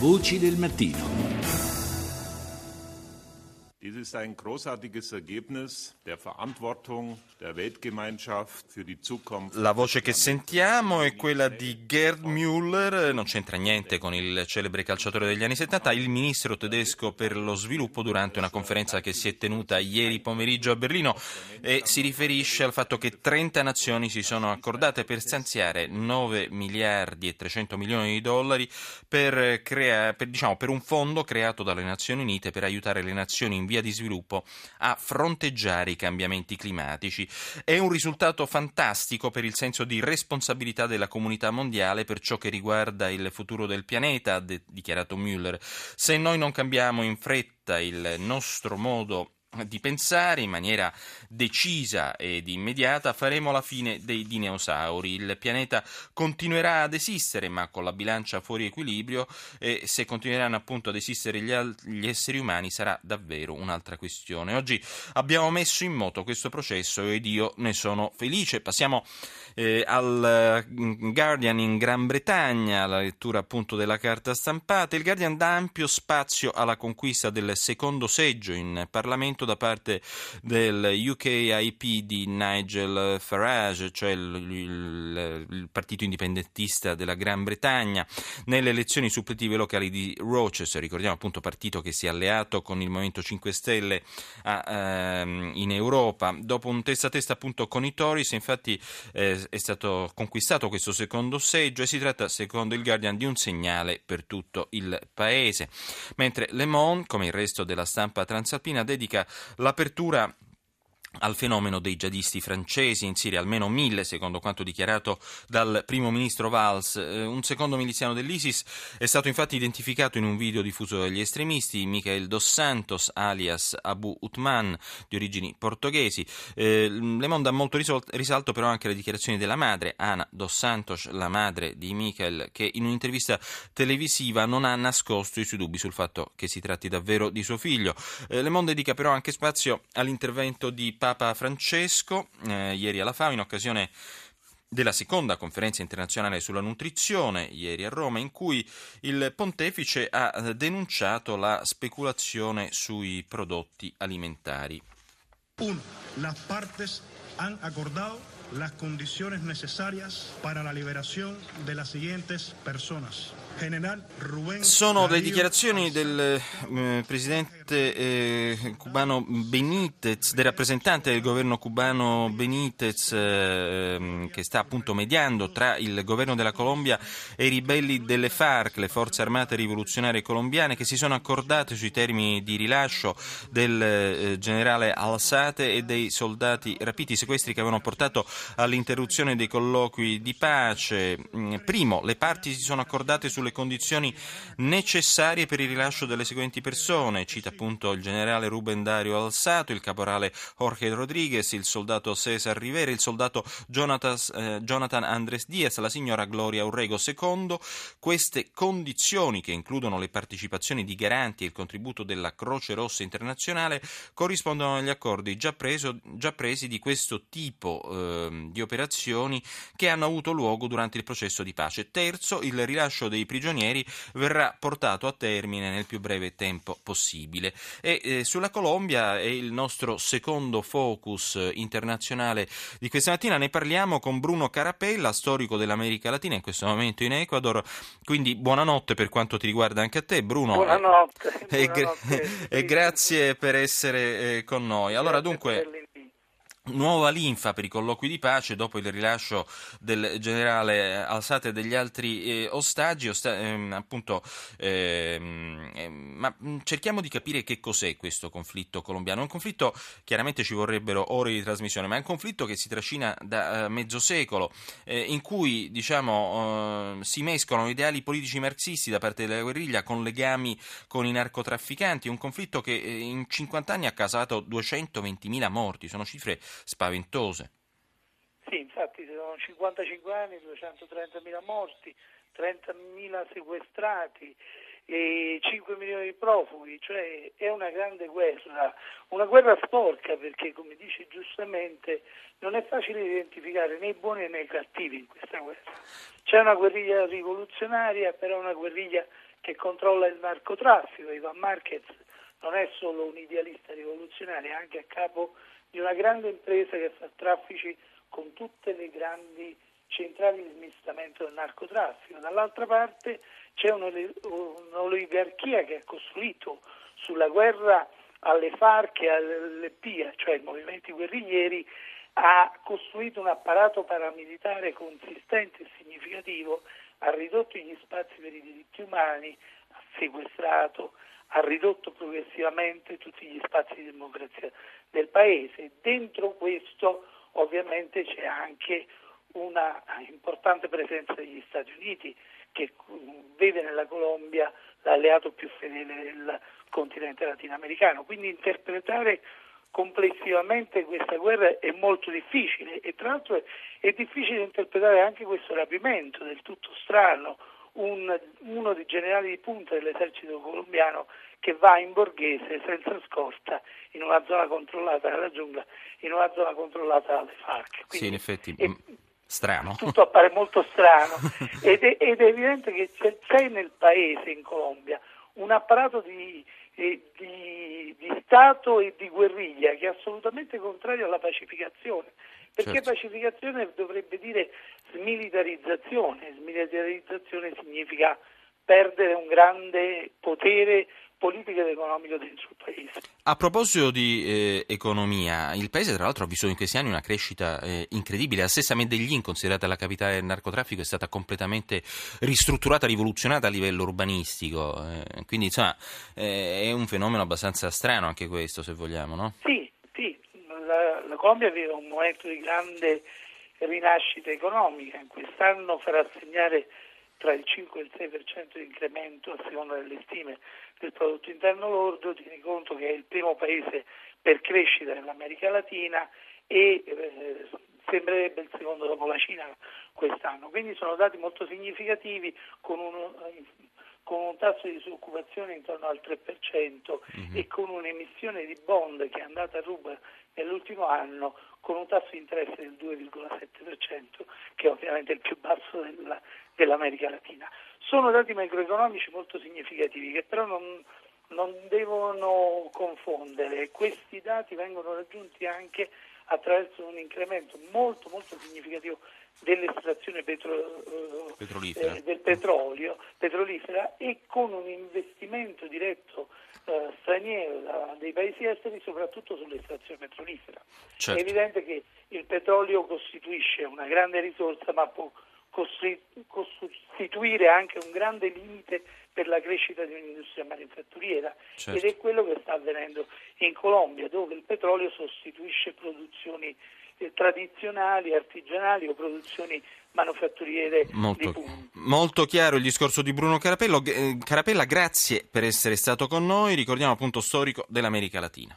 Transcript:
Voci del mattino. Ist ein großartiges Ergebnis der Verantwortung der Weltgemeinschaft für die Zukunft. La voce che sentiamo è quella di Gerd Müller, non c'entra niente con il celebre calciatore degli anni 70, il ministro tedesco per lo sviluppo durante una conferenza che si è tenuta ieri pomeriggio a Berlino e si riferisce al fatto che 30 nazioni si sono accordate per stanziare 9 miliardi e 300 milioni di dollari per, crea- per, diciamo, per un fondo creato dalle Nazioni Unite per aiutare le nazioni in via di sviluppo a fronteggiare i cambiamenti climatici. È un risultato fantastico per il senso di responsabilità della comunità mondiale per ciò che riguarda il futuro del pianeta, ha dichiarato Müller. Se noi non cambiamo in fretta il nostro modo di pensare in maniera decisa ed immediata faremo la fine dei dinosauri. Il pianeta continuerà ad esistere, ma con la bilancia fuori equilibrio e se continueranno appunto ad esistere gli, al- gli esseri umani sarà davvero un'altra questione. Oggi abbiamo messo in moto questo processo ed io ne sono felice. Passiamo eh, al Guardian in Gran Bretagna, la lettura appunto della carta stampata. Il Guardian dà ampio spazio alla conquista del secondo seggio in Parlamento da parte del UKIP di Nigel Farage, cioè il, il, il, partito indipendentista della Gran Bretagna, nelle elezioni suppletive locali di Rochester, ricordiamo appunto partito che si è alleato con il Movimento 5 Stelle a, ehm, in Europa. Dopo un testa a testa appunto con i Tories, infatti eh, è stato conquistato questo secondo seggio e si tratta, secondo il Guardian, di un segnale per tutto il paese. Mentre Le Monde, come il resto della stampa transalpina, dedica l'apertura al fenomeno dei jihadisti francesi in Siria, almeno mille secondo quanto dichiarato dal primo ministro Valls. Un secondo miliziano dell'ISIS è stato infatti identificato in un video diffuso dagli estremisti, Michael Dos Santos, alias Abu Utman, di origini portoghesi. Eh, Le Monde ha molto risalto però anche le dichiarazioni della madre, Ana Dos Santos, la madre di Michael, che in un'intervista televisiva non ha nascosto i suoi dubbi sul fatto che si tratti davvero di suo figlio. Eh, Le Monde dedica però anche spazio all'intervento di Papa Francesco eh, ieri alla FAO in occasione della seconda conferenza internazionale sulla nutrizione, ieri a Roma, in cui il pontefice ha denunciato la speculazione sui prodotti alimentari. Uno, las partes han acordado las condiciones necesarias para la liberación de las siguientes personas. Sono le dichiarazioni del eh, presidente eh, cubano Benitez, del rappresentante del governo cubano Benitez, eh, che sta appunto mediando tra il governo della Colombia e i ribelli delle FARC, le forze armate rivoluzionarie colombiane, che si sono accordate sui termini di rilascio del eh, generale Alzate e dei soldati rapiti, sequestri che avevano portato all'interruzione dei colloqui di pace. Mm, primo, le parti si sono accordate sulle condizioni necessarie per il rilascio delle seguenti persone. Cita appunto il generale Ruben Dario Alsato, il caporale Jorge Rodriguez, il soldato Cesar Rivera, il soldato Jonathan, eh, Jonathan Andres Diaz, la signora Gloria Urrego. Secondo, queste condizioni, che includono le partecipazioni di garanti e il contributo della Croce Rossa Internazionale, corrispondono agli accordi già, preso, già presi di questo tipo eh, di operazioni che hanno avuto luogo durante il processo di pace. Terzo, il rilascio dei prigionieri verrà portato a termine nel più breve tempo possibile. E eh, sulla Colombia è il nostro secondo focus internazionale di questa mattina. Ne parliamo con Bruno Carapella, storico dell'America Latina, in questo momento in Ecuador. Quindi buonanotte per quanto ti riguarda anche a te, Bruno. Buonanotte. E, buonanotte. e grazie per essere eh, con noi. Allora, dunque. Nuova linfa per i colloqui di pace dopo il rilascio del generale Alzate e degli altri eh, ostaggi. Osta- ehm, appunto, ehm, ehm, ma cerchiamo di capire che cos'è questo conflitto colombiano. Un conflitto, chiaramente ci vorrebbero ore di trasmissione, ma è un conflitto che si trascina da uh, mezzo secolo, eh, in cui diciamo, uh, si mescolano ideali politici marxisti da parte della guerriglia con legami con i narcotrafficanti. Un conflitto che eh, in 50 anni ha causato 220.000 morti, sono cifre spaventose. Sì, infatti sono 55 anni, 230.000 morti, 30.000 sequestrati e 5 milioni di profughi, cioè è una grande guerra, una guerra sporca perché come dice giustamente non è facile identificare né i buoni né i cattivi in questa guerra. C'è una guerriglia rivoluzionaria, però una guerriglia che controlla il narcotraffico. Ivan Marquez non è solo un idealista rivoluzionario, è anche a capo di una grande impresa che fa traffici con tutte le grandi centrali di smistamento del narcotraffico. Dall'altra parte c'è un'oligarchia che ha costruito sulla guerra alle FARC e alle PIA, cioè ai movimenti guerriglieri, ha costruito un apparato paramilitare consistente e significativo, ha ridotto gli spazi per i diritti umani, sequestrato, ha ridotto progressivamente tutti gli spazi di democrazia del paese. Dentro questo ovviamente c'è anche una importante presenza degli Stati Uniti che vede nella Colombia l'alleato più fedele del continente latinoamericano. Quindi interpretare complessivamente questa guerra è molto difficile e tra l'altro è, difficile interpretare anche questo rapimento del tutto strano, un, uno dei generali di punta dell'esercito colombiano che va in borghese senza scorta in una zona controllata dalla giungla, in una zona controllata dalle FARC. Quindi, sì, in effetti. È, mm, strano. Tutto appare molto strano ed è, ed è evidente che c'è, c'è, nel paese, in Colombia, un apparato di, di, di, Stato e di guerriglia che è assolutamente contrario alla pacificazione, perché certo. pacificazione dovrebbe dire smilitarizzazione, smilitarizzazione significa perdere un grande potere politico ed economico dentro il paese. A proposito di eh, economia, il paese tra l'altro ha vissuto in questi anni una crescita eh, incredibile. La stessa Medellin, considerata la capitale del narcotraffico, è stata completamente ristrutturata, rivoluzionata a livello urbanistico. Eh, quindi insomma eh, è un fenomeno abbastanza strano anche questo, se vogliamo, no? Sì, Colombia vive un momento di grande rinascita economica. Quest'anno farà segnare tra il 5 e il 6% di incremento a seconda delle stime del prodotto interno lordo, tieni conto che è il primo paese per crescita nell'America Latina e eh, sembrerebbe il secondo dopo la Cina quest'anno. Quindi sono dati molto significativi con un, con un tasso di disoccupazione intorno al 3% mm-hmm. e con un'emissione di bond che è andata a ruba nell'ultimo anno con un tasso di interesse del 2,7%, che è ovviamente il più basso della, dell'America Latina. Sono dati macroeconomici molto significativi che però non, non devono confondere. Questi dati vengono raggiunti anche attraverso un incremento molto molto significativo dell'estrazione petro, eh, del petrolio petrolifera e con un investimento diretto eh, straniero da, dei paesi esteri soprattutto sull'estrazione petrolifera. Certo. È evidente che il petrolio costituisce una grande risorsa ma può costituire anche un grande limite per la crescita di un'industria manifatturiera certo. ed è quello che sta avvenendo in Colombia dove il petrolio sostituisce produzioni eh, tradizionali, artigianali o produzioni manufatturiere molto, molto, chiaro il discorso di Bruno Carapello. Eh, Carapella, grazie per essere stato con noi. Ricordiamo appunto storico dell'America Latina.